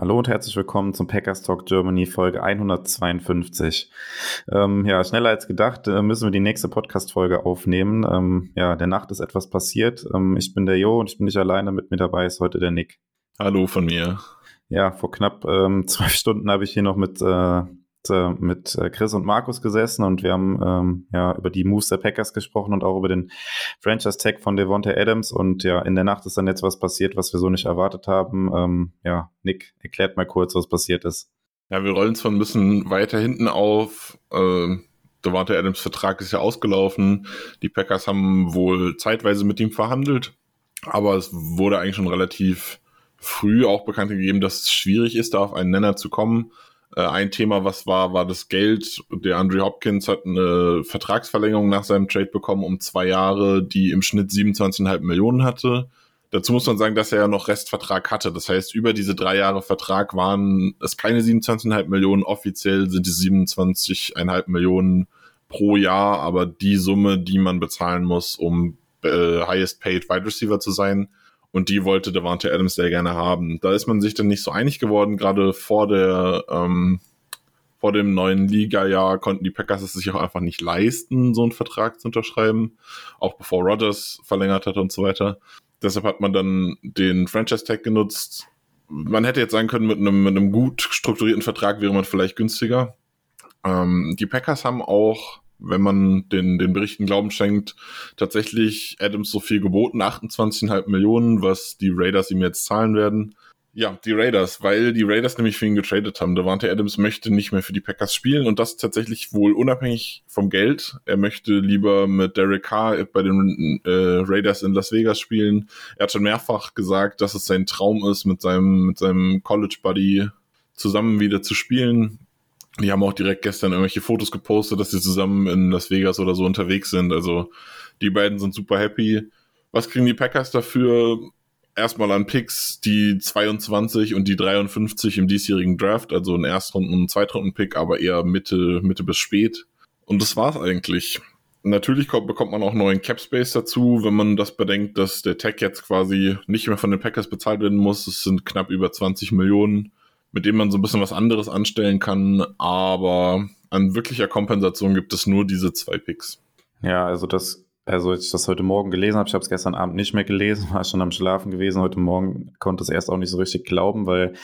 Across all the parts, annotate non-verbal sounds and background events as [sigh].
Hallo und herzlich willkommen zum Packers Talk Germany Folge 152. Ähm, ja, schneller als gedacht äh, müssen wir die nächste Podcast-Folge aufnehmen. Ähm, ja, der Nacht ist etwas passiert. Ähm, ich bin der Jo und ich bin nicht alleine. Mit mir dabei ist heute der Nick. Hallo von mir. Ja, vor knapp ähm, [laughs] zwölf Stunden habe ich hier noch mit äh, äh, mit äh, Chris und Markus gesessen und wir haben ähm, ja über die Moves der Packers gesprochen und auch über den Franchise Tag von Devonta Adams und ja, in der Nacht ist dann jetzt was passiert, was wir so nicht erwartet haben. Ähm, ja, Nick, erklärt mal kurz, was passiert ist. Ja, wir rollen zwar ein bisschen weiter hinten auf. Äh, Devonta Adams Vertrag ist ja ausgelaufen. Die Packers haben wohl zeitweise mit ihm verhandelt, aber es wurde eigentlich schon relativ früh auch bekannt gegeben, dass es schwierig ist, da auf einen Nenner zu kommen. Äh, ein Thema, was war, war das Geld. Der Andre Hopkins hat eine Vertragsverlängerung nach seinem Trade bekommen um zwei Jahre, die im Schnitt 27,5 Millionen hatte. Dazu muss man sagen, dass er ja noch Restvertrag hatte. Das heißt, über diese drei Jahre Vertrag waren es keine 27,5 Millionen. Offiziell sind es 27,5 Millionen pro Jahr, aber die Summe, die man bezahlen muss, um äh, highest paid Wide Receiver zu sein, und die wollte Devante Adams sehr gerne haben. Da ist man sich dann nicht so einig geworden, gerade vor der ähm, vor dem neuen Liga-Jahr konnten die Packers es sich auch einfach nicht leisten, so einen Vertrag zu unterschreiben, auch bevor Rodgers verlängert hat und so weiter. Deshalb hat man dann den Franchise-Tag genutzt. Man hätte jetzt sagen können, mit einem, mit einem gut strukturierten Vertrag wäre man vielleicht günstiger. Ähm, die Packers haben auch wenn man den, den Berichten Glauben schenkt, tatsächlich Adams so viel geboten, 28,5 Millionen, was die Raiders ihm jetzt zahlen werden. Ja, die Raiders, weil die Raiders nämlich für ihn getradet haben. Devante Adams möchte nicht mehr für die Packers spielen und das tatsächlich wohl unabhängig vom Geld. Er möchte lieber mit Derek Carr bei den äh, Raiders in Las Vegas spielen. Er hat schon mehrfach gesagt, dass es sein Traum ist, mit seinem, mit seinem College Buddy zusammen wieder zu spielen. Die haben auch direkt gestern irgendwelche Fotos gepostet, dass sie zusammen in Las Vegas oder so unterwegs sind. Also die beiden sind super happy. Was kriegen die Packers dafür? Erstmal an Picks die 22 und die 53 im diesjährigen Draft, also ein Erstrunden- und Zweitrunden-Pick, aber eher Mitte, Mitte bis spät. Und das war's eigentlich. Natürlich kommt, bekommt man auch neuen Cap Space dazu, wenn man das bedenkt, dass der Tag jetzt quasi nicht mehr von den Packers bezahlt werden muss. Es sind knapp über 20 Millionen mit dem man so ein bisschen was anderes anstellen kann, aber an wirklicher Kompensation gibt es nur diese zwei Picks. Ja, also das, also als ich das heute Morgen gelesen habe, ich habe es gestern Abend nicht mehr gelesen, [laughs] war schon am Schlafen gewesen. Heute Morgen konnte es erst auch nicht so richtig glauben, weil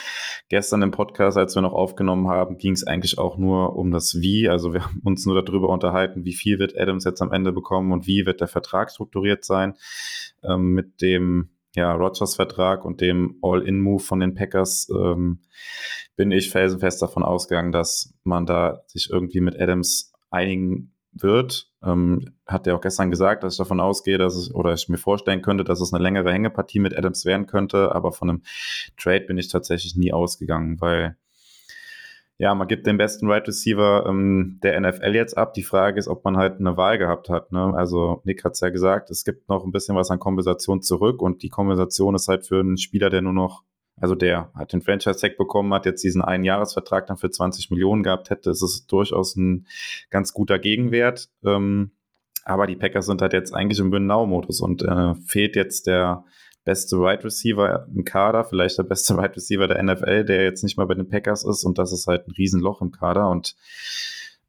gestern im Podcast, als wir noch aufgenommen haben, ging es eigentlich auch nur um das Wie. Also wir haben uns nur darüber unterhalten, wie viel wird Adams jetzt am Ende bekommen und wie wird der Vertrag strukturiert sein ähm, mit dem ja, Rogers Vertrag und dem All-In-Move von den Packers ähm, bin ich felsenfest davon ausgegangen, dass man da sich irgendwie mit Adams einigen wird. Ähm, hat er auch gestern gesagt, dass ich davon ausgehe, dass es, oder ich mir vorstellen könnte, dass es eine längere Hängepartie mit Adams werden könnte, aber von einem Trade bin ich tatsächlich nie ausgegangen, weil ja, man gibt den besten Right Receiver ähm, der NFL jetzt ab. Die Frage ist, ob man halt eine Wahl gehabt hat. Ne? Also Nick hat es ja gesagt, es gibt noch ein bisschen was an Kompensation zurück und die Kompensation ist halt für einen Spieler, der nur noch, also der hat den Franchise-Tag bekommen, hat jetzt diesen einen Jahresvertrag dann für 20 Millionen gehabt hätte. Es ist durchaus ein ganz guter Gegenwert. Ähm, aber die Packers sind halt jetzt eigentlich im Win-Now-Modus und äh, fehlt jetzt der beste Wide Receiver im Kader, vielleicht der beste [laughs] Wide Receiver der NFL, der jetzt nicht mal bei den Packers ist und das ist halt ein Riesenloch im Kader und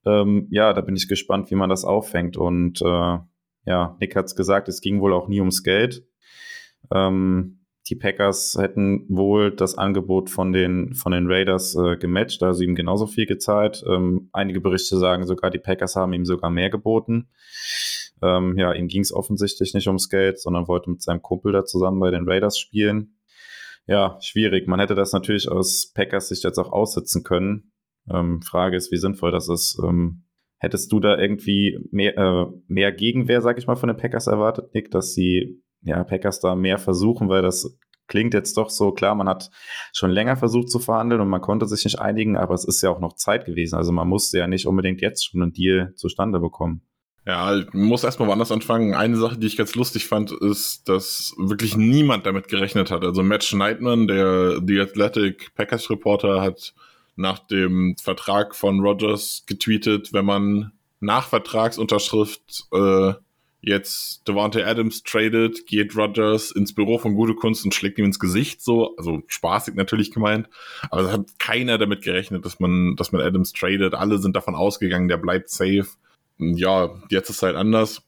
ähm, ja, da bin ich gespannt, wie man das auffängt und äh, ja, Nick hat es gesagt, es ging wohl auch nie ums Geld. Ähm, die Packers hätten wohl das Angebot von den, von den Raiders äh, gematcht, also ihm genauso viel gezahlt. Ähm, einige Berichte sagen sogar, die Packers haben ihm sogar mehr geboten. Ähm, ja, ihm ging es offensichtlich nicht ums Geld, sondern wollte mit seinem Kumpel da zusammen bei den Raiders spielen. Ja, schwierig. Man hätte das natürlich aus Packers Sicht jetzt auch aussitzen können. Ähm, Frage ist, wie sinnvoll das ist. Ähm, hättest du da irgendwie mehr, äh, mehr Gegenwehr, sag ich mal, von den Packers erwartet, Nick, dass sie ja, Packers da mehr versuchen, weil das klingt jetzt doch so, klar, man hat schon länger versucht zu verhandeln und man konnte sich nicht einigen, aber es ist ja auch noch Zeit gewesen. Also man musste ja nicht unbedingt jetzt schon einen Deal zustande bekommen. Ja, ich muss erstmal woanders anfangen. Eine Sache, die ich ganz lustig fand, ist, dass wirklich niemand damit gerechnet hat. Also Matt Schneidman, der The Athletic Packers Reporter, hat nach dem Vertrag von Rogers getweetet, wenn man nach Vertragsunterschrift äh, jetzt Devante Adams tradet, geht Rogers ins Büro von Gute Kunst und schlägt ihm ins Gesicht so, also spaßig natürlich gemeint, aber es hat keiner damit gerechnet, dass man, dass man Adams tradet. Alle sind davon ausgegangen, der bleibt safe. Ja, jetzt ist es halt anders.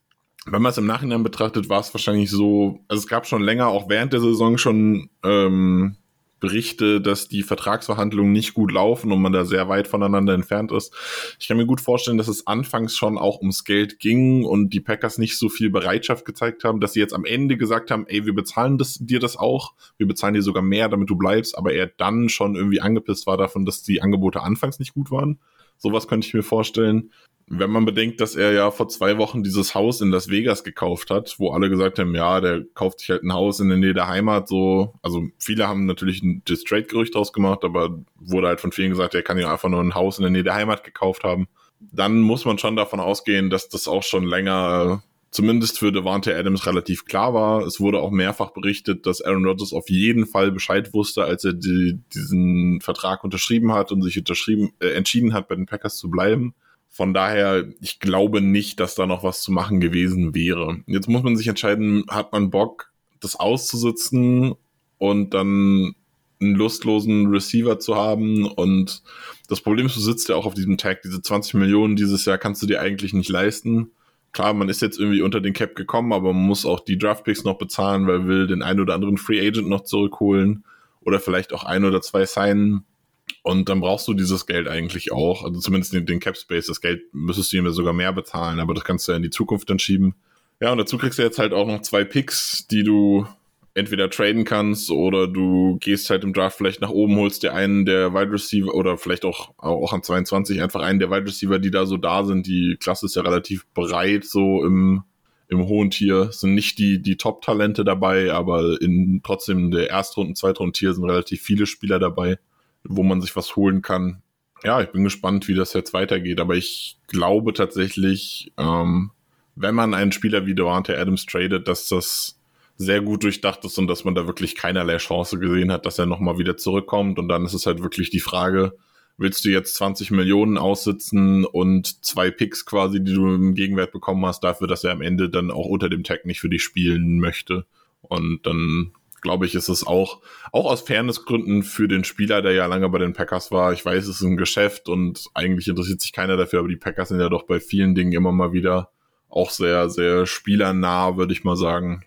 Wenn man es im Nachhinein betrachtet, war es wahrscheinlich so, also es gab schon länger, auch während der Saison schon ähm, Berichte, dass die Vertragsverhandlungen nicht gut laufen und man da sehr weit voneinander entfernt ist. Ich kann mir gut vorstellen, dass es anfangs schon auch ums Geld ging und die Packers nicht so viel Bereitschaft gezeigt haben, dass sie jetzt am Ende gesagt haben, ey, wir bezahlen das, dir das auch, wir bezahlen dir sogar mehr, damit du bleibst, aber er dann schon irgendwie angepisst war davon, dass die Angebote anfangs nicht gut waren. Sowas könnte ich mir vorstellen wenn man bedenkt, dass er ja vor zwei Wochen dieses Haus in Las Vegas gekauft hat, wo alle gesagt haben, ja, der kauft sich halt ein Haus in der Nähe der Heimat, so, also viele haben natürlich ein Distrade-Gerücht draus gemacht, aber wurde halt von vielen gesagt, er kann ja einfach nur ein Haus in der Nähe der Heimat gekauft haben. Dann muss man schon davon ausgehen, dass das auch schon länger, zumindest für Devante Adams relativ klar war. Es wurde auch mehrfach berichtet, dass Aaron Rodgers auf jeden Fall Bescheid wusste, als er die, diesen Vertrag unterschrieben hat und sich unterschrieben, äh, entschieden hat, bei den Packers zu bleiben von daher, ich glaube nicht, dass da noch was zu machen gewesen wäre. Jetzt muss man sich entscheiden, hat man Bock, das auszusitzen und dann einen lustlosen Receiver zu haben. Und das Problem ist, du sitzt ja auch auf diesem Tag. Diese 20 Millionen dieses Jahr kannst du dir eigentlich nicht leisten. Klar, man ist jetzt irgendwie unter den Cap gekommen, aber man muss auch die Draftpicks noch bezahlen, weil will den einen oder anderen Free Agent noch zurückholen oder vielleicht auch ein oder zwei signen. Und dann brauchst du dieses Geld eigentlich auch, also zumindest den, den Cap Space. Das Geld müsstest du ihm sogar mehr bezahlen, aber das kannst du ja in die Zukunft dann schieben. Ja, und dazu kriegst du jetzt halt auch noch zwei Picks, die du entweder traden kannst oder du gehst halt im Draft vielleicht nach oben, holst dir einen der Wide Receiver oder vielleicht auch, auch an 22 einfach einen der Wide Receiver, die da so da sind. Die Klasse ist ja relativ breit, so im, im hohen Tier. Es sind nicht die, die Top-Talente dabei, aber in trotzdem der Erstrunden-, Zweitrunden-Tier sind relativ viele Spieler dabei wo man sich was holen kann. Ja, ich bin gespannt, wie das jetzt weitergeht, aber ich glaube tatsächlich, ähm, wenn man einen Spieler wie Devante Adams tradet, dass das sehr gut durchdacht ist und dass man da wirklich keinerlei Chance gesehen hat, dass er nochmal wieder zurückkommt. Und dann ist es halt wirklich die Frage, willst du jetzt 20 Millionen aussitzen und zwei Picks quasi, die du im Gegenwert bekommen hast, dafür, dass er am Ende dann auch unter dem Tag nicht für dich spielen möchte. Und dann glaube ich, ist es auch, auch aus Fairnessgründen für den Spieler, der ja lange bei den Packers war. Ich weiß, es ist ein Geschäft und eigentlich interessiert sich keiner dafür, aber die Packers sind ja doch bei vielen Dingen immer mal wieder auch sehr, sehr spielernah, würde ich mal sagen.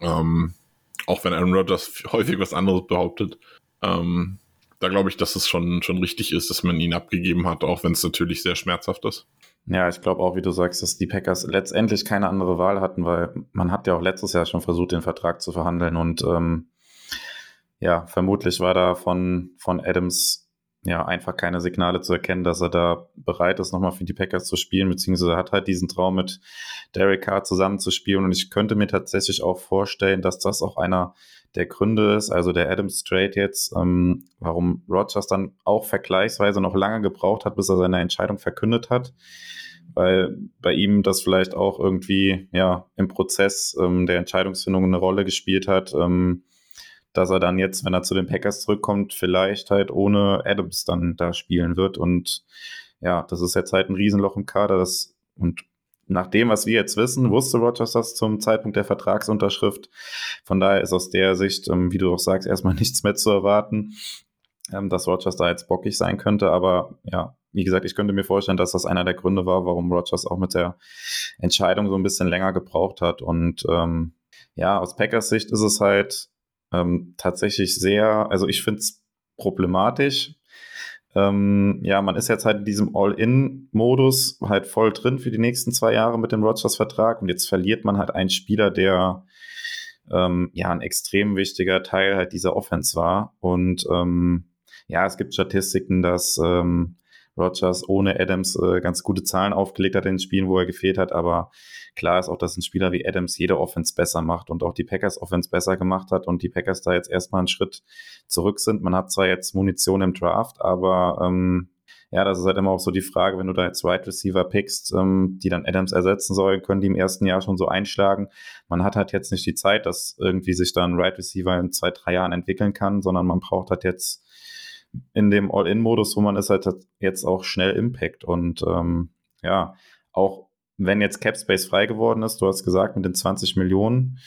Ähm, auch wenn Aaron Rodgers häufig was anderes behauptet. Ähm, da glaube ich, dass es schon, schon richtig ist, dass man ihn abgegeben hat, auch wenn es natürlich sehr schmerzhaft ist. Ja, ich glaube auch, wie du sagst, dass die Packers letztendlich keine andere Wahl hatten, weil man hat ja auch letztes Jahr schon versucht, den Vertrag zu verhandeln und ähm, ja, vermutlich war da von, von Adams ja einfach keine Signale zu erkennen, dass er da bereit ist, nochmal für die Packers zu spielen, beziehungsweise hat halt diesen Traum mit Derek Carr zusammenzuspielen. Und ich könnte mir tatsächlich auch vorstellen, dass das auch einer der Gründe ist, also der Adams Trade jetzt, ähm, warum Rogers dann auch vergleichsweise noch lange gebraucht hat, bis er seine Entscheidung verkündet hat, weil bei ihm das vielleicht auch irgendwie ja im Prozess ähm, der Entscheidungsfindung eine Rolle gespielt hat, ähm, dass er dann jetzt, wenn er zu den Packers zurückkommt, vielleicht halt ohne Adams dann da spielen wird und ja, das ist jetzt halt ein Riesenloch im Kader, das und nach dem, was wir jetzt wissen, wusste Rogers das zum Zeitpunkt der Vertragsunterschrift. Von daher ist aus der Sicht, ähm, wie du auch sagst, erstmal [laughs] nichts mehr zu erwarten, ähm, dass Rogers da jetzt bockig sein könnte. Aber ja, wie gesagt, ich könnte mir vorstellen, dass das einer der Gründe war, warum Rogers auch mit der Entscheidung so ein bisschen länger gebraucht hat. Und ähm, ja, aus Packers Sicht ist es halt ähm, tatsächlich sehr, also ich finde es problematisch, ähm, ja, man ist jetzt halt in diesem All-In-Modus halt voll drin für die nächsten zwei Jahre mit dem Rogers-Vertrag und jetzt verliert man halt einen Spieler, der ähm, ja ein extrem wichtiger Teil halt dieser Offense war. Und ähm, ja, es gibt Statistiken, dass ähm, Rogers ohne Adams äh, ganz gute Zahlen aufgelegt hat in den Spielen, wo er gefehlt hat. Aber klar ist auch, dass ein Spieler wie Adams jede Offense besser macht und auch die Packers Offense besser gemacht hat und die Packers da jetzt erstmal einen Schritt zurück sind. Man hat zwar jetzt Munition im Draft, aber ähm, ja, das ist halt immer auch so die Frage, wenn du da jetzt Wide Receiver pickst, ähm, die dann Adams ersetzen sollen, können die im ersten Jahr schon so einschlagen. Man hat halt jetzt nicht die Zeit, dass irgendwie sich dann Wide Receiver in zwei, drei Jahren entwickeln kann, sondern man braucht halt jetzt in dem All-In-Modus, wo man ist, halt jetzt auch schnell Impact. Und ähm, ja, auch wenn jetzt Cap Space frei geworden ist, du hast gesagt, mit den 20 Millionen,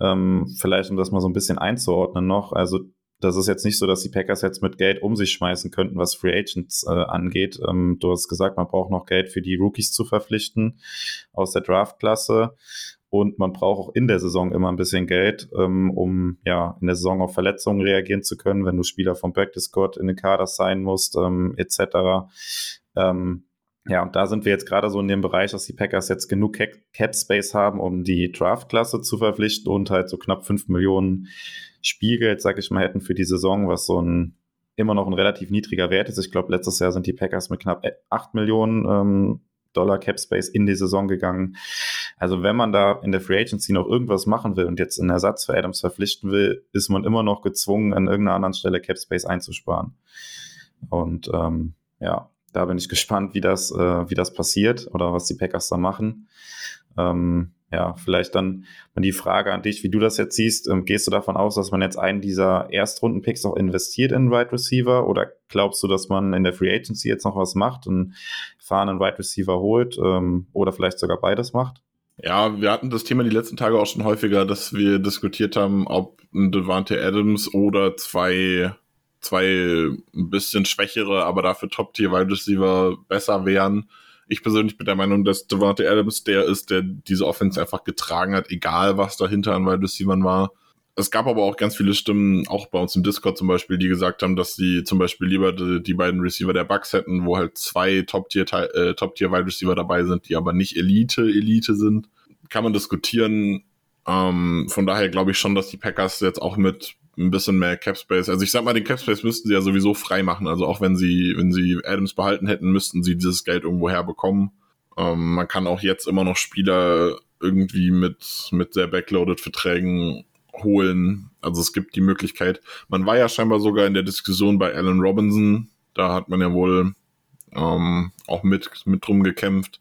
ähm, vielleicht um das mal so ein bisschen einzuordnen noch, also das ist jetzt nicht so, dass die Packers jetzt mit Geld um sich schmeißen könnten, was Free Agents äh, angeht. Ähm, du hast gesagt, man braucht noch Geld für die Rookies zu verpflichten aus der Draftklasse. Und man braucht auch in der Saison immer ein bisschen Geld, ähm, um ja in der Saison auf Verletzungen reagieren zu können, wenn du Spieler vom Practice Squad in den Kader sein musst, ähm, etc. Ähm, ja, und da sind wir jetzt gerade so in dem Bereich, dass die Packers jetzt genug Cap Space haben, um die Draftklasse zu verpflichten und halt so knapp 5 Millionen Spielgeld, sag ich mal, hätten für die Saison, was so ein immer noch ein relativ niedriger Wert ist. Ich glaube, letztes Jahr sind die Packers mit knapp 8 Millionen ähm, Dollar Cap Space in die Saison gegangen. Also wenn man da in der Free Agency noch irgendwas machen will und jetzt einen Ersatz für Adams verpflichten will, ist man immer noch gezwungen, an irgendeiner anderen Stelle Cap Space einzusparen. Und ähm, ja, da bin ich [laughs] gespannt, wie das, äh, wie das passiert oder was die Packers da machen. Ähm, ja, vielleicht dann die Frage an dich, wie du das jetzt siehst. Ähm, gehst du davon aus, dass man jetzt einen dieser Erstrunden-Picks auch investiert in Wide Receiver oder glaubst du, dass man in der Free Agency jetzt noch was macht, einen fahrenden Wide Receiver holt ähm, oder vielleicht sogar beides macht? Ja, wir hatten das Thema die letzten Tage auch schon häufiger, dass wir diskutiert haben, ob ein Devante Adams oder zwei, zwei ein bisschen schwächere, aber dafür Top-Tier-Wide Receiver besser wären ich persönlich bin der Meinung, dass Devante Adams der ist, der diese Offense einfach getragen hat, egal was dahinter an Wide Receivers war. Es gab aber auch ganz viele Stimmen, auch bei uns im Discord zum Beispiel, die gesagt haben, dass sie zum Beispiel lieber die, die beiden Receiver der Bucks hätten, wo halt zwei äh, Top -Tier Wide Receiver dabei sind, die aber nicht Elite, Elite sind. Kann man diskutieren. Ähm, von daher glaube ich schon, dass die Packers jetzt auch mit ein bisschen mehr Cap Space. Also ich sag mal, den Cap Space müssten sie ja sowieso frei machen. Also auch wenn sie, wenn sie Adams behalten hätten, müssten sie dieses Geld irgendwo herbekommen. Ähm, man kann auch jetzt immer noch Spieler irgendwie mit, mit sehr backloaded Verträgen holen. Also es gibt die Möglichkeit. Man war ja scheinbar sogar in der Diskussion bei Alan Robinson. Da hat man ja wohl ähm, auch mit, mit drum gekämpft.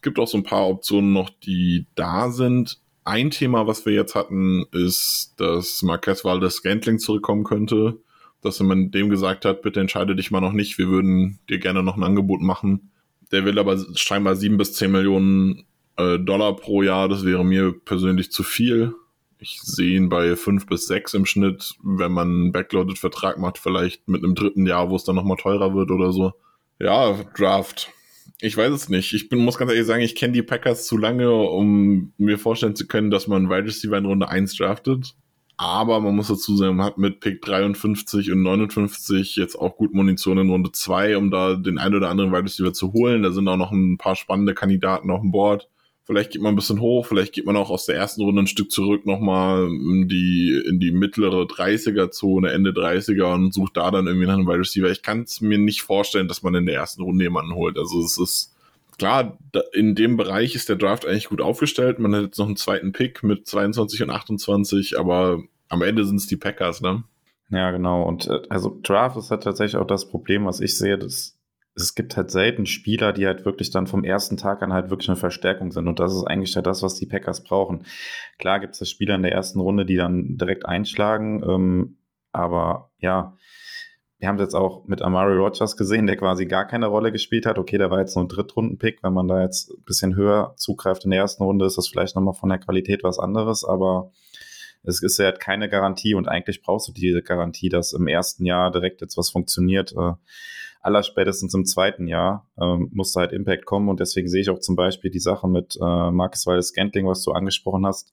Gibt auch so ein paar Optionen noch, die da sind. Ein Thema, was wir jetzt hatten, ist, dass Marquez Valdez Scantling zurückkommen könnte. Dass man dem gesagt hat, bitte entscheide dich mal noch nicht, wir würden dir gerne noch ein Angebot machen. Der will aber scheinbar sieben bis zehn Millionen äh, Dollar pro Jahr. Das wäre mir persönlich zu viel. Ich sehe ihn bei fünf bis sechs im Schnitt, wenn man einen Backloaded-Vertrag macht, vielleicht mit einem dritten Jahr, wo es dann nochmal teurer wird oder so. Ja, Draft ich weiß es nicht. Ich bin, muss ganz ehrlich sagen, ich kenne die Packers zu lange, um mir vorstellen zu können, dass man Wide Receiver in Runde 1 draftet. Aber man muss dazu sagen, man hat mit Pick 53 und 59 jetzt auch gut Munition in Runde 2, um da den ein oder anderen Wide Receiver zu holen. Da sind auch noch ein paar spannende Kandidaten auf dem Board. Vielleicht geht man ein bisschen hoch, vielleicht geht man auch aus der ersten Runde ein Stück zurück nochmal in die, in die mittlere 30er-Zone, Ende 30er und sucht da dann irgendwie einem Wide Receiver. Ich kann es mir nicht vorstellen, dass man in der ersten Runde jemanden holt. Also es ist klar, in dem Bereich ist der Draft eigentlich gut aufgestellt. Man hat jetzt noch einen zweiten Pick mit 22 und 28, aber am Ende sind es die Packers, ne? Ja, genau. Und äh, also Draft ist halt tatsächlich auch das Problem, was ich sehe, dass es gibt halt selten Spieler, die halt wirklich dann vom ersten Tag an halt wirklich eine Verstärkung sind. Und das ist eigentlich ja das, was die Packers brauchen. Klar gibt es Spieler in der ersten Runde, die dann direkt einschlagen. Ähm, aber ja, wir haben es jetzt auch mit Amari Rogers gesehen, der quasi gar keine Rolle gespielt hat. Okay, der war jetzt nur ein Drittrunden-Pick. Wenn man da jetzt ein bisschen höher zugreift in der ersten Runde, ist das vielleicht nochmal von der Qualität was anderes. Aber es ist ja halt keine Garantie und eigentlich brauchst du diese Garantie, dass im ersten Jahr direkt jetzt was funktioniert. Äh, allerspätestens im zweiten Jahr ähm, muss da halt Impact kommen und deswegen sehe ich auch zum Beispiel die Sache mit äh, Marcus Waldes Scantling, was du angesprochen hast.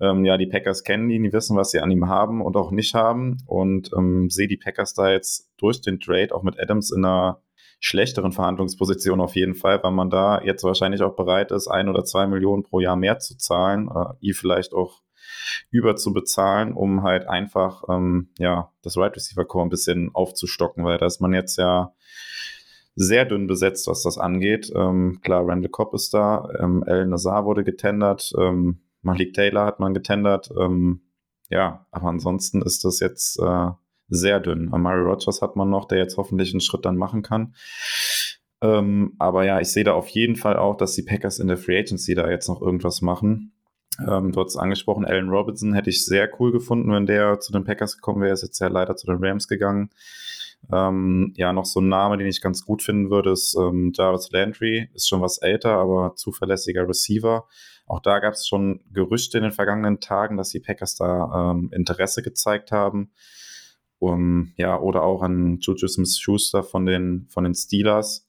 Ähm, ja, die Packers kennen ihn, die wissen, was sie an ihm haben und auch nicht haben und ähm, sehe die Packers da jetzt durch den Trade auch mit Adams in einer schlechteren Verhandlungsposition auf jeden Fall, weil man da jetzt wahrscheinlich auch bereit ist, ein oder zwei Millionen pro Jahr mehr zu zahlen, äh, vielleicht auch über zu bezahlen, um halt einfach ähm, ja das Right Receiver Core ein bisschen aufzustocken, weil da ist man jetzt ja sehr dünn besetzt, was das angeht. Ähm, klar, Randall Cobb ist da, ähm, El Nazar wurde getendert, ähm, Malik Taylor hat man getendert. Ähm, ja, aber ansonsten ist das jetzt äh, sehr dünn. Amari Rogers hat man noch, der jetzt hoffentlich einen Schritt dann machen kann. Ähm, aber ja, ich sehe da auf jeden Fall auch, dass die Packers in der Free Agency da jetzt noch irgendwas machen. Ähm, du hast angesprochen, Allen Robinson hätte ich sehr cool gefunden, wenn der zu den Packers gekommen wäre. Ist jetzt ja leider zu den Rams gegangen. Ähm, ja, noch so ein Name, den ich ganz gut finden würde, ist ähm, Jarvis Landry. Ist schon was älter, aber zuverlässiger Receiver. Auch da gab es schon Gerüchte in den vergangenen Tagen, dass die Packers da ähm, Interesse gezeigt haben. Um, ja, oder auch an Juju Smith-Schuster von den, von den Steelers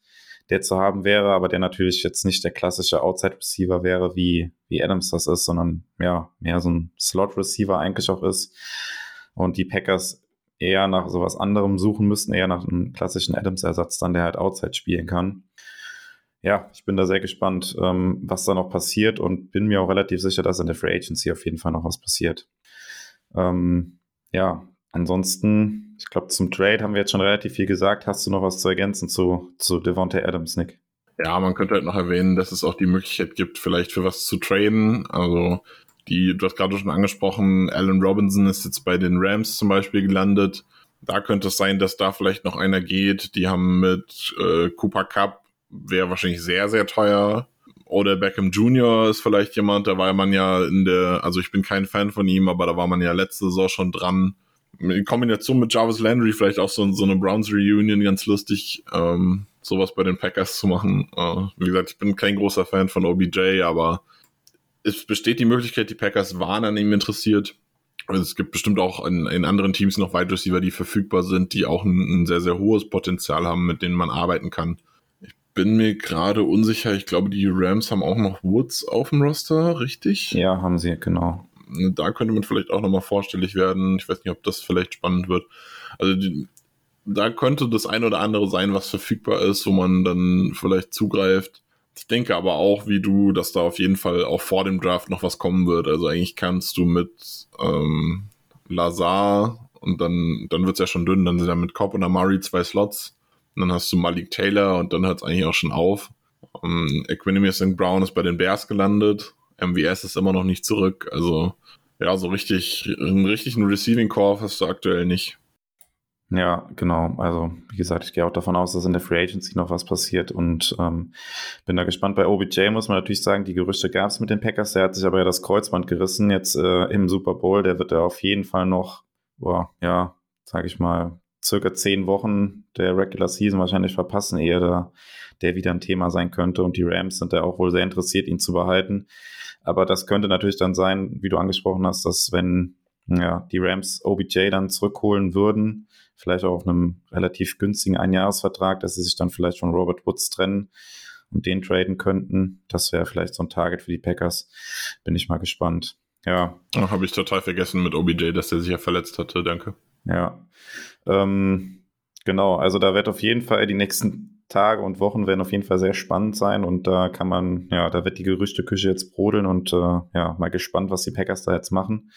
der zu haben wäre, aber der natürlich jetzt nicht der klassische Outside-Receiver wäre, wie, wie Adams das ist, sondern ja, mehr so ein Slot-Receiver eigentlich auch ist. Und die Packers eher nach sowas anderem suchen müssten, eher nach einem klassischen Adams-Ersatz dann, der halt Outside spielen kann. Ja, ich bin da sehr gespannt, ähm, was da noch passiert und bin mir auch relativ sicher, dass in der Free Agency auf jeden Fall noch was passiert. Ähm, ja, Ansonsten, ich glaube, zum Trade haben wir jetzt schon relativ viel gesagt. Hast du noch was zu ergänzen zu, zu Devontae Adams, Nick? Ja, man könnte halt noch erwähnen, dass es auch die Möglichkeit gibt, vielleicht für was zu traden. Also, die, du hast gerade schon angesprochen, Alan Robinson ist jetzt bei den Rams zum Beispiel gelandet. Da könnte es sein, dass da vielleicht noch einer geht. Die haben mit äh, Cooper Cup, wäre wahrscheinlich sehr, sehr teuer. Oder Beckham Jr. ist vielleicht jemand, da war man ja in der, also ich bin kein Fan von ihm, aber da war man ja letzte Saison schon dran in Kombination mit Jarvis Landry vielleicht auch so, so eine Browns Reunion ganz lustig, ähm, sowas bei den Packers zu machen. Äh, wie gesagt, ich bin kein großer Fan von OBJ, aber es besteht die Möglichkeit, die Packers waren an ihm interessiert. Es gibt bestimmt auch in, in anderen Teams noch Wide Receiver, die verfügbar sind, die auch ein, ein sehr, sehr hohes Potenzial haben, mit denen man arbeiten kann. Ich bin mir gerade unsicher. Ich glaube, die Rams haben auch noch Woods auf dem Roster, richtig? Ja, haben sie, genau da könnte man vielleicht auch nochmal vorstellig werden. Ich weiß nicht, ob das vielleicht spannend wird. Also die, da könnte das ein oder andere sein, was verfügbar ist, wo man dann vielleicht zugreift. Ich denke aber auch, wie du, dass da auf jeden Fall auch vor dem Draft noch was kommen wird. Also eigentlich kannst du mit ähm, Lazar und dann, dann wird's ja schon dünn, dann sind ja mit Cobb und Amari zwei Slots. Und dann hast du Malik Taylor und dann hört es eigentlich auch schon auf. Ähm, Equinemius St. Brown ist bei den Bears gelandet. MWS ist immer noch nicht zurück. Also ja, so richtig, einen richtigen Receiving Core hast du aktuell nicht. Ja, genau. Also, wie gesagt, ich gehe auch davon aus, dass in der Free Agency noch was passiert und ähm, bin da gespannt. Bei OBJ muss man natürlich sagen, die Gerüchte gab es mit den Packers. Der hat sich aber ja das Kreuzband gerissen jetzt äh, im Super Bowl. Der wird ja auf jeden Fall noch, boah, ja, sage ich mal, circa zehn Wochen der Regular Season wahrscheinlich verpassen, ehe da der wieder ein Thema sein könnte. Und die Rams sind da auch wohl sehr interessiert, ihn zu behalten. Aber das könnte natürlich dann sein, wie du angesprochen hast, dass wenn ja, die Rams OBJ dann zurückholen würden, vielleicht auch auf einem relativ günstigen Einjahresvertrag, dass sie sich dann vielleicht von Robert Woods trennen und den traden könnten. Das wäre vielleicht so ein Target für die Packers. Bin ich mal gespannt. Ja. Habe ich total vergessen mit OBJ, dass der sich ja verletzt hatte. Danke. Ja. Ähm, genau, also da wird auf jeden Fall die nächsten Tage und Wochen werden auf jeden Fall sehr spannend sein und da kann man, ja, da wird die Gerüchteküche jetzt brodeln und äh, ja, mal gespannt, was die Packers da jetzt machen.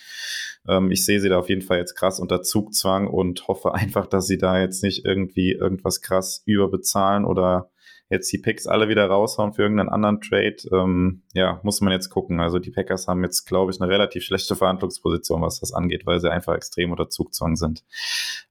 Ähm, ich sehe sie da auf jeden Fall jetzt krass unter Zugzwang und hoffe einfach, dass sie da jetzt nicht irgendwie irgendwas krass überbezahlen oder jetzt die Picks alle wieder raushauen für irgendeinen anderen Trade. Ähm, ja, muss man jetzt gucken. Also die Packers haben jetzt, glaube ich, eine relativ schlechte Verhandlungsposition, was das angeht, weil sie einfach extrem unter Zugzwang sind.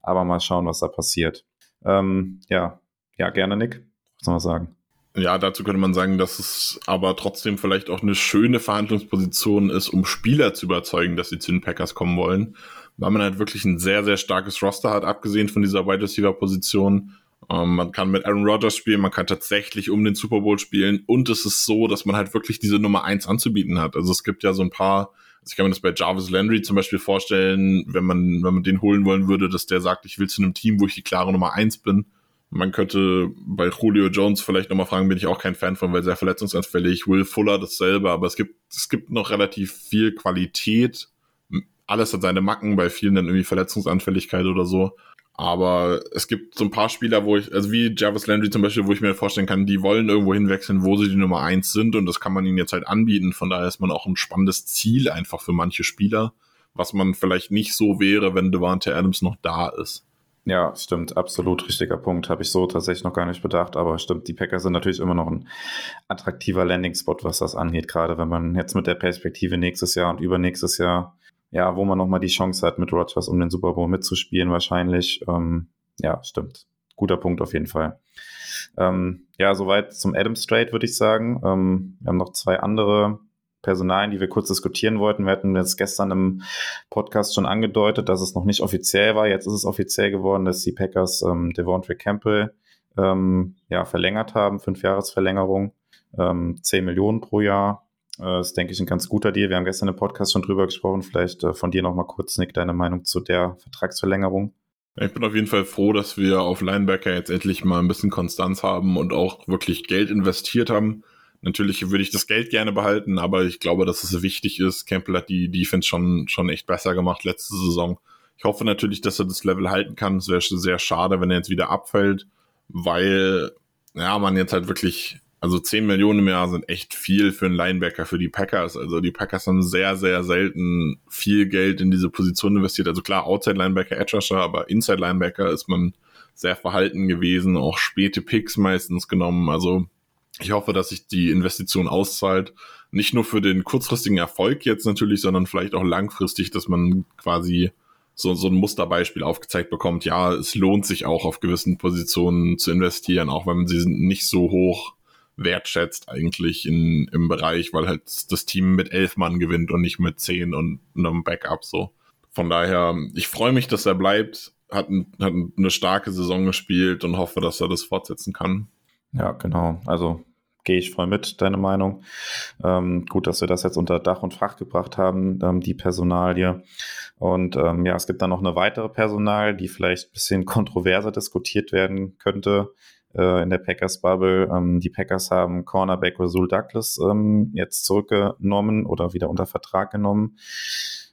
Aber mal schauen, was da passiert. Ähm, ja, ja, gerne, Nick. Was soll man sagen? Ja, dazu könnte man sagen, dass es aber trotzdem vielleicht auch eine schöne Verhandlungsposition ist, um Spieler zu überzeugen, dass sie zu den Packers kommen wollen. Weil man halt wirklich ein sehr, sehr starkes Roster hat, abgesehen von dieser Wide Receiver Position. Ähm, man kann mit Aaron Rodgers spielen, man kann tatsächlich um den Super Bowl spielen und es ist so, dass man halt wirklich diese Nummer eins anzubieten hat. Also es gibt ja so ein paar, also ich kann mir das bei Jarvis Landry zum Beispiel vorstellen, wenn man, wenn man den holen wollen würde, dass der sagt, ich will zu einem Team, wo ich die klare Nummer eins bin man könnte bei Julio Jones vielleicht nochmal fragen, bin ich auch kein Fan von, weil sehr verletzungsanfällig. Will Fuller dasselbe, aber es gibt, es gibt noch relativ viel Qualität. Alles hat seine Macken, bei vielen dann irgendwie Verletzungsanfälligkeit oder so. Aber es gibt so ein paar Spieler, wo ich, also wie Jarvis Landry zum Beispiel, wo ich mir vorstellen kann, die wollen irgendwo hinwechseln, wo sie die Nummer eins sind und das kann man ihnen jetzt halt anbieten. Von daher ist man auch ein spannendes Ziel einfach für manche Spieler, was man vielleicht nicht so wäre, wenn Devante Adams noch da ist. Ja, stimmt, absolut richtiger Punkt. Habe ich so tatsächlich noch gar nicht bedacht, aber stimmt, die Packers sind natürlich immer noch ein attraktiver Landing-Spot, was das angeht, gerade wenn man jetzt mit der Perspektive nächstes Jahr und übernächstes Jahr, ja, wo man nochmal die Chance hat, mit Rogers um den Super Bowl mitzuspielen, wahrscheinlich. Ähm, ja, stimmt. Guter Punkt auf jeden Fall. Ähm, ja, soweit zum Adam Strait, würde ich sagen. Ähm, wir haben noch zwei andere Personalien, die wir kurz diskutieren wollten. Wir hatten jetzt gestern im Podcast schon angedeutet, dass es noch nicht offiziell war. Jetzt ist es offiziell geworden, dass die Packers ähm, Devontae Campbell ähm, ja, verlängert haben, fünf Jahresverlängerung, ähm, 10 Millionen pro Jahr. Äh, das ist, denke ich, ein ganz guter Deal. Wir haben gestern im Podcast schon drüber gesprochen. Vielleicht äh, von dir nochmal kurz, Nick, deine Meinung zu der Vertragsverlängerung. Ich bin auf jeden Fall froh, dass wir auf Linebacker jetzt endlich mal ein bisschen Konstanz haben und auch wirklich Geld investiert haben. Natürlich würde ich das Geld gerne behalten, aber ich glaube, dass es wichtig ist. Campbell hat die Defense schon, schon echt besser gemacht letzte Saison. Ich hoffe natürlich, dass er das Level halten kann. Es wäre sehr schade, wenn er jetzt wieder abfällt, weil, ja, man jetzt halt wirklich, also 10 Millionen im Jahr sind echt viel für einen Linebacker, für die Packers. Also die Packers haben sehr, sehr selten viel Geld in diese Position investiert. Also klar, Outside Linebacker, Edge Rusher, aber Inside Linebacker ist man sehr verhalten gewesen, auch späte Picks meistens genommen. Also ich hoffe, dass sich die Investition auszahlt. Nicht nur für den kurzfristigen Erfolg jetzt natürlich, sondern vielleicht auch langfristig, dass man quasi so, so ein Musterbeispiel aufgezeigt bekommt. Ja, es lohnt sich auch auf gewissen Positionen zu investieren, auch wenn man sie nicht so hoch wertschätzt eigentlich in, im Bereich, weil halt das Team mit elf Mann gewinnt und nicht mit zehn und einem Backup so. Von daher, ich freue mich, dass er bleibt, hat, hat eine starke Saison gespielt und hoffe, dass er das fortsetzen kann. Ja, genau. Also gehe ich voll mit, deine Meinung. Ähm, gut, dass wir das jetzt unter Dach und Fach gebracht haben, ähm, die Personalie. Und ähm, ja, es gibt dann noch eine weitere Personal, die vielleicht ein bisschen kontroverser diskutiert werden könnte äh, in der Packers-Bubble. Ähm, die Packers haben Cornerback Rasul Douglas ähm, jetzt zurückgenommen oder wieder unter Vertrag genommen.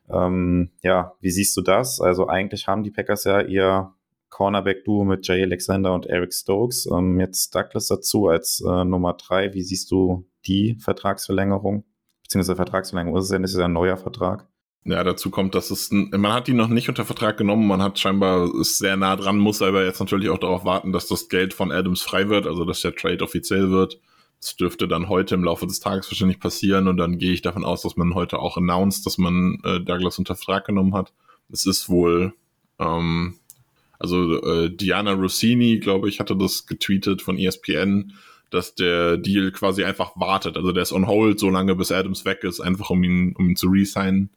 Ähm, ja, wie siehst du das? Also eigentlich haben die Packers ja ihr Cornerback-Duo mit Jay Alexander und Eric Stokes. Ähm, jetzt Douglas dazu als äh, Nummer drei. Wie siehst du die Vertragsverlängerung? Beziehungsweise Vertragsverlängerung ist es ja ist ja ein neuer Vertrag. Ja, dazu kommt, dass es, man hat ihn noch nicht unter Vertrag genommen, man hat scheinbar, ist sehr nah dran, muss aber jetzt natürlich auch darauf warten, dass das Geld von Adams frei wird, also dass der Trade offiziell wird. Das dürfte dann heute im Laufe des Tages wahrscheinlich passieren und dann gehe ich davon aus, dass man heute auch announced, dass man äh, Douglas unter Vertrag genommen hat. Es ist wohl, ähm, also äh, Diana Rossini, glaube ich, hatte das getweetet von ESPN, dass der Deal quasi einfach wartet. Also der ist on hold so lange, bis Adams weg ist, einfach um ihn, um ihn zu resignen.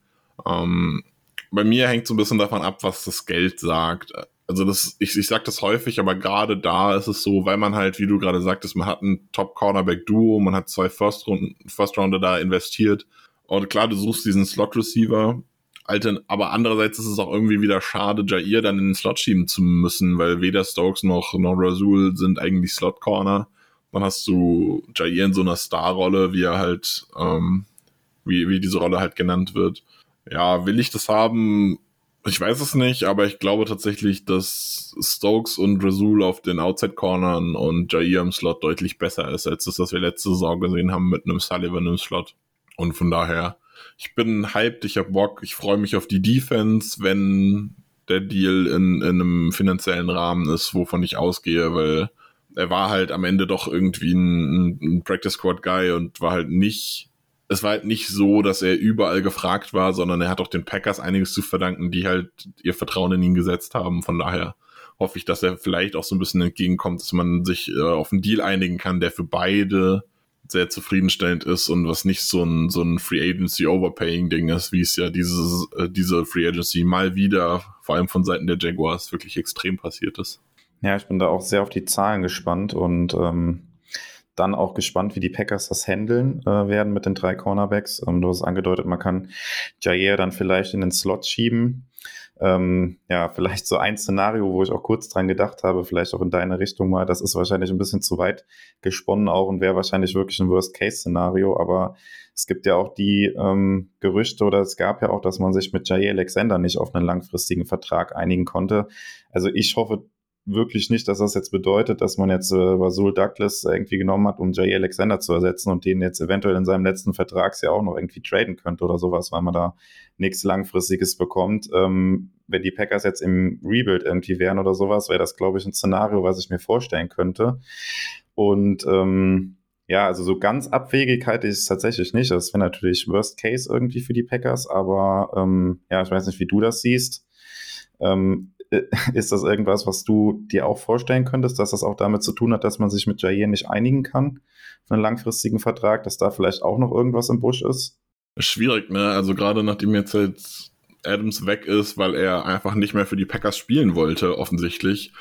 Ähm, bei mir hängt so ein bisschen davon ab, was das Geld sagt. Also das, ich, ich sag das häufig, aber gerade da ist es so, weil man halt, wie du gerade sagtest, man hat ein Top-Cornerback-Duo, man hat zwei First-Rounder First da investiert. Und klar, du suchst diesen Slot-Receiver, Alter, aber andererseits ist es auch irgendwie wieder schade, Jair dann in den Slot schieben zu müssen, weil weder Stokes noch, noch Razul sind eigentlich Slot Corner. Dann hast du Jair in so einer Star-Rolle, wie er halt, ähm, wie, wie diese Rolle halt genannt wird. Ja, will ich das haben? Ich weiß es nicht, aber ich glaube tatsächlich, dass Stokes und Razul auf den Outside-Cornern und Jair im Slot deutlich besser ist, als das, was wir letzte Saison gesehen haben mit einem Sullivan im Slot. Und von daher, ich bin hyped, ich hab Bock, ich freue mich auf die Defense, wenn der Deal in, in einem finanziellen Rahmen ist, wovon ich ausgehe, weil er war halt am Ende doch irgendwie ein, ein Practice Squad Guy und war halt nicht, es war halt nicht so, dass er überall gefragt war, sondern er hat auch den Packers einiges zu verdanken, die halt ihr Vertrauen in ihn gesetzt haben. Von daher hoffe ich, dass er vielleicht auch so ein bisschen entgegenkommt, dass man sich äh, auf einen Deal einigen kann, der für beide sehr zufriedenstellend ist und was nicht so ein, so ein Free Agency Overpaying Ding ist, wie es ja dieses, äh, diese Free Agency mal wieder, vor allem von Seiten der Jaguars, wirklich extrem passiert ist. Ja, ich bin da auch sehr auf die Zahlen gespannt und ähm, dann auch gespannt, wie die Packers das handeln äh, werden mit den drei Cornerbacks. Ähm, du hast angedeutet, man kann Jair dann vielleicht in den Slot schieben ähm, ja, vielleicht so ein Szenario, wo ich auch kurz dran gedacht habe, vielleicht auch in deine Richtung mal, das ist wahrscheinlich ein bisschen zu weit gesponnen auch und wäre wahrscheinlich wirklich ein Worst-Case-Szenario, aber es gibt ja auch die ähm, Gerüchte oder es gab ja auch, dass man sich mit Jair Alexander nicht auf einen langfristigen Vertrag einigen konnte. Also ich hoffe wirklich nicht, dass das jetzt bedeutet, dass man jetzt äh, Rasul Douglas irgendwie genommen hat, um Jay Alexander zu ersetzen und den jetzt eventuell in seinem letzten Vertragsjahr auch noch irgendwie traden könnte oder sowas, weil man da nichts Langfristiges bekommt. Ähm, wenn die Packers jetzt im Rebuild irgendwie wären oder sowas, wäre das, glaube ich, ein Szenario, was ich mir vorstellen könnte. Und ähm, ja, also so ganz abwegig halte ich es tatsächlich nicht. Das wäre natürlich Worst Case irgendwie für die Packers, aber ähm, ja, ich weiß nicht, wie du das siehst. Ähm, [laughs] ist das irgendwas, was du dir auch vorstellen könntest, dass das auch damit zu tun hat, dass man sich mit Jair nicht einigen kann für einen langfristigen Vertrag, dass da vielleicht auch noch irgendwas im Busch ist? Schwierig, ne? Also gerade nachdem jetzt, jetzt Adams weg ist, weil er einfach nicht mehr für die Packers spielen wollte, offensichtlich,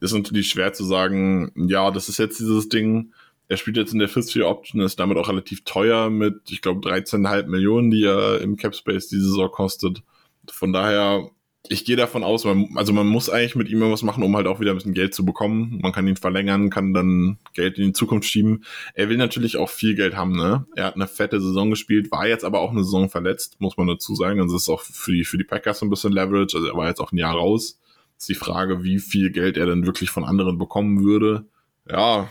ist natürlich schwer zu sagen, ja, das ist jetzt dieses Ding. Er spielt jetzt in der Fifth Year Option, ist damit auch relativ teuer mit, ich glaube, 13,5 Millionen, die er im Cap Space diese Saison kostet. Von daher ich gehe davon aus, man, also man muss eigentlich mit ihm was machen, um halt auch wieder ein bisschen Geld zu bekommen. Man kann ihn verlängern, kann dann Geld in die Zukunft schieben. Er will natürlich auch viel Geld haben, ne? Er hat eine fette Saison gespielt, war jetzt aber auch eine Saison verletzt, muss man dazu sagen. Also ist auch für die, für die Packers ein bisschen Leverage, also er war jetzt auch ein Jahr raus. Ist die Frage, wie viel Geld er denn wirklich von anderen bekommen würde. Ja,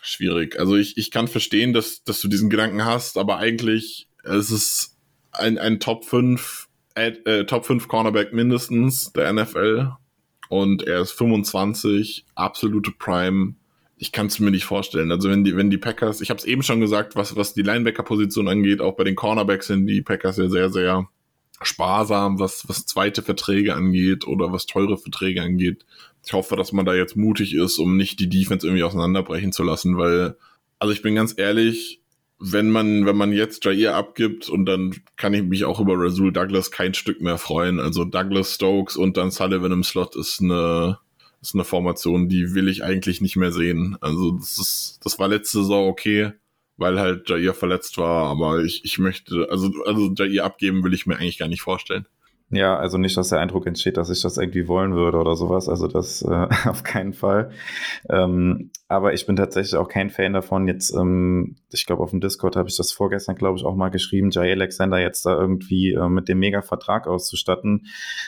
schwierig. Also ich, ich kann verstehen, dass, dass du diesen Gedanken hast, aber eigentlich ist es ein, ein Top 5 äh, Top 5 Cornerback mindestens der NFL und er ist 25, absolute Prime. Ich kann es mir nicht vorstellen. Also wenn die, wenn die Packers, ich habe es eben schon gesagt, was, was die Linebacker-Position angeht, auch bei den Cornerbacks sind die Packers ja sehr, sehr sparsam, was, was zweite Verträge angeht oder was teure Verträge angeht. Ich hoffe, dass man da jetzt mutig ist, um nicht die Defense irgendwie auseinanderbrechen zu lassen, weil, also ich bin ganz ehrlich, wenn man, wenn man jetzt Jair abgibt und dann kann ich mich auch über Rasul Douglas kein Stück mehr freuen. Also Douglas Stokes und dann Sullivan im Slot ist eine, ist eine Formation, die will ich eigentlich nicht mehr sehen. Also das ist, das war letzte Saison okay, weil halt Jair verletzt war, aber ich, ich möchte, also, also Jair abgeben will ich mir eigentlich gar nicht vorstellen. Ja, also nicht, dass der Eindruck entsteht, dass ich das irgendwie wollen würde oder sowas. Also das äh, [laughs] auf keinen Fall. Ähm, aber ich bin tatsächlich auch kein Fan davon. Jetzt, ähm, ich glaube, auf dem Discord habe ich das vorgestern, glaube ich, auch mal geschrieben, Jay Alexander jetzt da irgendwie äh, mit dem Mega-Vertrag auszustatten.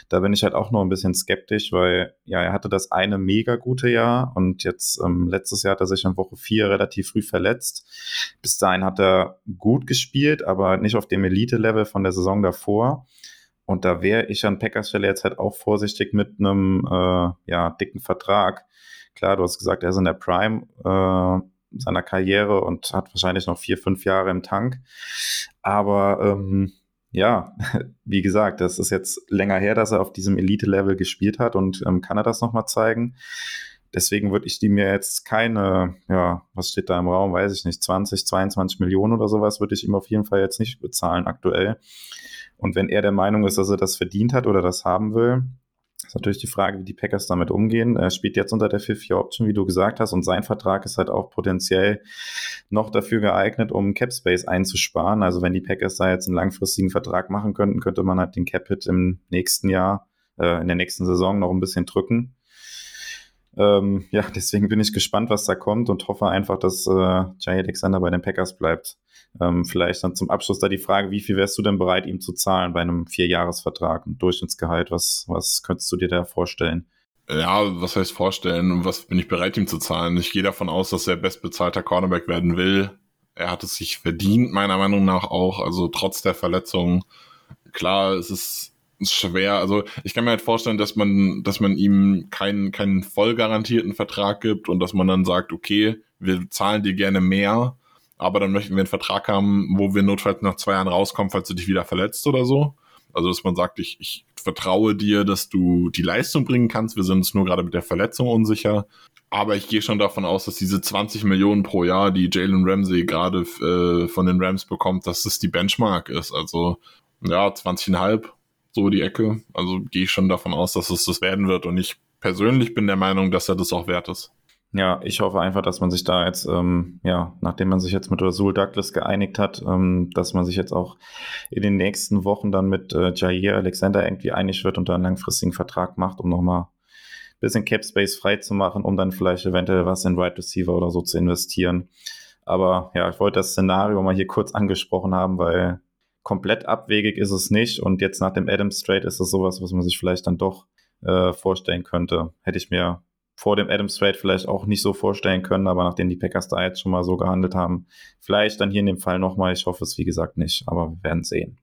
Da bin ich halt auch noch ein bisschen skeptisch, weil ja, er hatte das eine mega gute Jahr und jetzt ähm, letztes Jahr hat er sich in Woche vier relativ früh verletzt. Bis dahin hat er gut gespielt, aber nicht auf dem Elite-Level von der Saison davor. Und da wäre ich an Packers Stelle jetzt halt auch vorsichtig mit einem äh, ja, dicken Vertrag. Klar, du hast gesagt, er ist in der Prime äh, seiner Karriere und hat wahrscheinlich noch vier, fünf Jahre im Tank. Aber ähm, ja, [laughs] wie gesagt, das ist jetzt länger her, dass er auf diesem Elite-Level gespielt hat und ähm, kann er das nochmal zeigen. Deswegen würde ich die mir jetzt keine, ja, was steht da im Raum, weiß ich nicht, 20, 22 Millionen oder sowas, würde ich ihm auf jeden Fall jetzt nicht bezahlen aktuell. Und wenn er der Meinung ist, dass er das verdient hat oder das haben will, ist natürlich die Frage, wie die Packers damit umgehen. Er spielt jetzt unter der Fifth-Year-Option, wie du gesagt hast, und sein Vertrag ist halt auch potenziell noch dafür geeignet, um Cap Space einzusparen. Also wenn die Packers da jetzt einen langfristigen Vertrag machen könnten, könnte man halt den Cap Hit im nächsten Jahr, äh, in der nächsten Saison noch ein bisschen drücken. Ähm, ja, [laughs] deswegen bin ich gespannt, was da kommt und hoffe einfach, dass äh, Jay Alexander bei den Packers bleibt. Ähm, vielleicht dann zum Abschluss da die Frage, wie viel wärst du denn bereit, ihm zu zahlen bei einem Vierjahresvertrag, ein Durchschnittsgehalt? Was, was könntest du dir da vorstellen? Ja, was heißt vorstellen und was bin ich bereit, ihm zu zahlen? Ich gehe davon aus, dass er bestbezahlter Cornerback werden will. Er hat es sich verdient, meiner Meinung nach auch. Also trotz der Verletzung. Klar, es ist schwer. Also ich kann mir halt vorstellen, dass man, dass man ihm keinen, keinen voll garantierten Vertrag gibt und dass man dann sagt, okay, wir zahlen dir gerne mehr, aber dann möchten wir einen Vertrag haben, wo wir notfalls nach zwei Jahren rauskommen, falls du dich wieder verletzt oder so. Also, dass man sagt, ich, ich vertraue dir, dass du die Leistung bringen kannst. Wir sind uns nur gerade mit der Verletzung unsicher. Aber ich gehe schon davon aus, dass diese 20 Millionen pro Jahr, die Jalen Ramsey gerade äh, von den Rams bekommt, dass das die Benchmark ist. Also, ja, 20,5, so die Ecke. Also gehe ich schon davon aus, dass es das werden wird. Und ich persönlich bin der Meinung, dass er das auch wert ist. Ja, ich hoffe einfach, dass man sich da jetzt, ähm, ja, nachdem man sich jetzt mit Rasul Douglas geeinigt hat, ähm, dass man sich jetzt auch in den nächsten Wochen dann mit äh, Jair Alexander irgendwie einig wird und da einen langfristigen Vertrag macht, um nochmal ein bisschen Cap Space frei zu machen, um dann vielleicht eventuell was in Right Receiver oder so zu investieren. Aber ja, ich wollte das Szenario mal hier kurz angesprochen haben, weil komplett abwegig ist es nicht und jetzt nach dem Adams Trade ist es sowas, was man sich vielleicht dann doch äh, vorstellen könnte. Hätte ich mir vor dem Adams Trade vielleicht auch nicht so vorstellen können, aber nachdem die Packers da jetzt schon mal so gehandelt haben, vielleicht dann hier in dem Fall nochmal. Ich hoffe es, wie gesagt, nicht, aber wir werden sehen.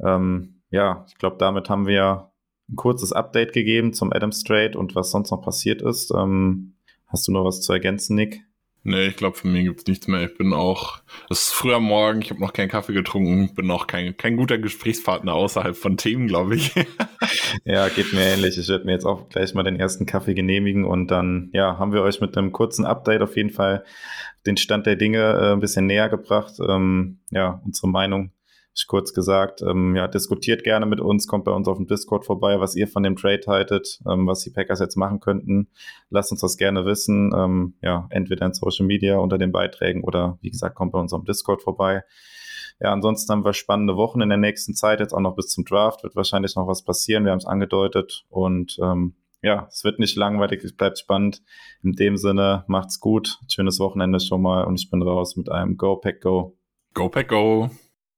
Ähm, ja, ich glaube, damit haben wir ein kurzes Update gegeben zum Adams Trade und was sonst noch passiert ist. Ähm, hast du noch was zu ergänzen, Nick? Nee, ich glaube, für mich gibt's nichts mehr. Ich bin auch, es ist früher Morgen, ich habe noch keinen Kaffee getrunken, bin auch kein, kein guter Gesprächspartner außerhalb von Themen, glaube ich. [laughs] ja, geht mir ähnlich. Ich werde mir jetzt auch gleich mal den ersten Kaffee genehmigen und dann, ja, haben wir euch mit einem kurzen Update auf jeden Fall den Stand der Dinge äh, ein bisschen näher gebracht. Ähm, ja, unsere Meinung ich kurz gesagt, ähm, ja, diskutiert gerne mit uns, kommt bei uns auf dem Discord vorbei, was ihr von dem Trade haltet, ähm, was die Packers jetzt machen könnten. Lasst uns das gerne wissen. Ähm, ja, entweder in Social Media unter den Beiträgen oder wie gesagt, kommt bei uns auf dem Discord vorbei. Ja, ansonsten haben wir spannende Wochen in der nächsten Zeit, jetzt auch noch bis zum Draft, wird wahrscheinlich noch was passieren. Wir haben es angedeutet und ähm, ja, es wird nicht langweilig, es bleibt spannend. In dem Sinne, macht's gut, schönes Wochenende schon mal und ich bin raus mit einem Go Pack Go. Go Pack Go.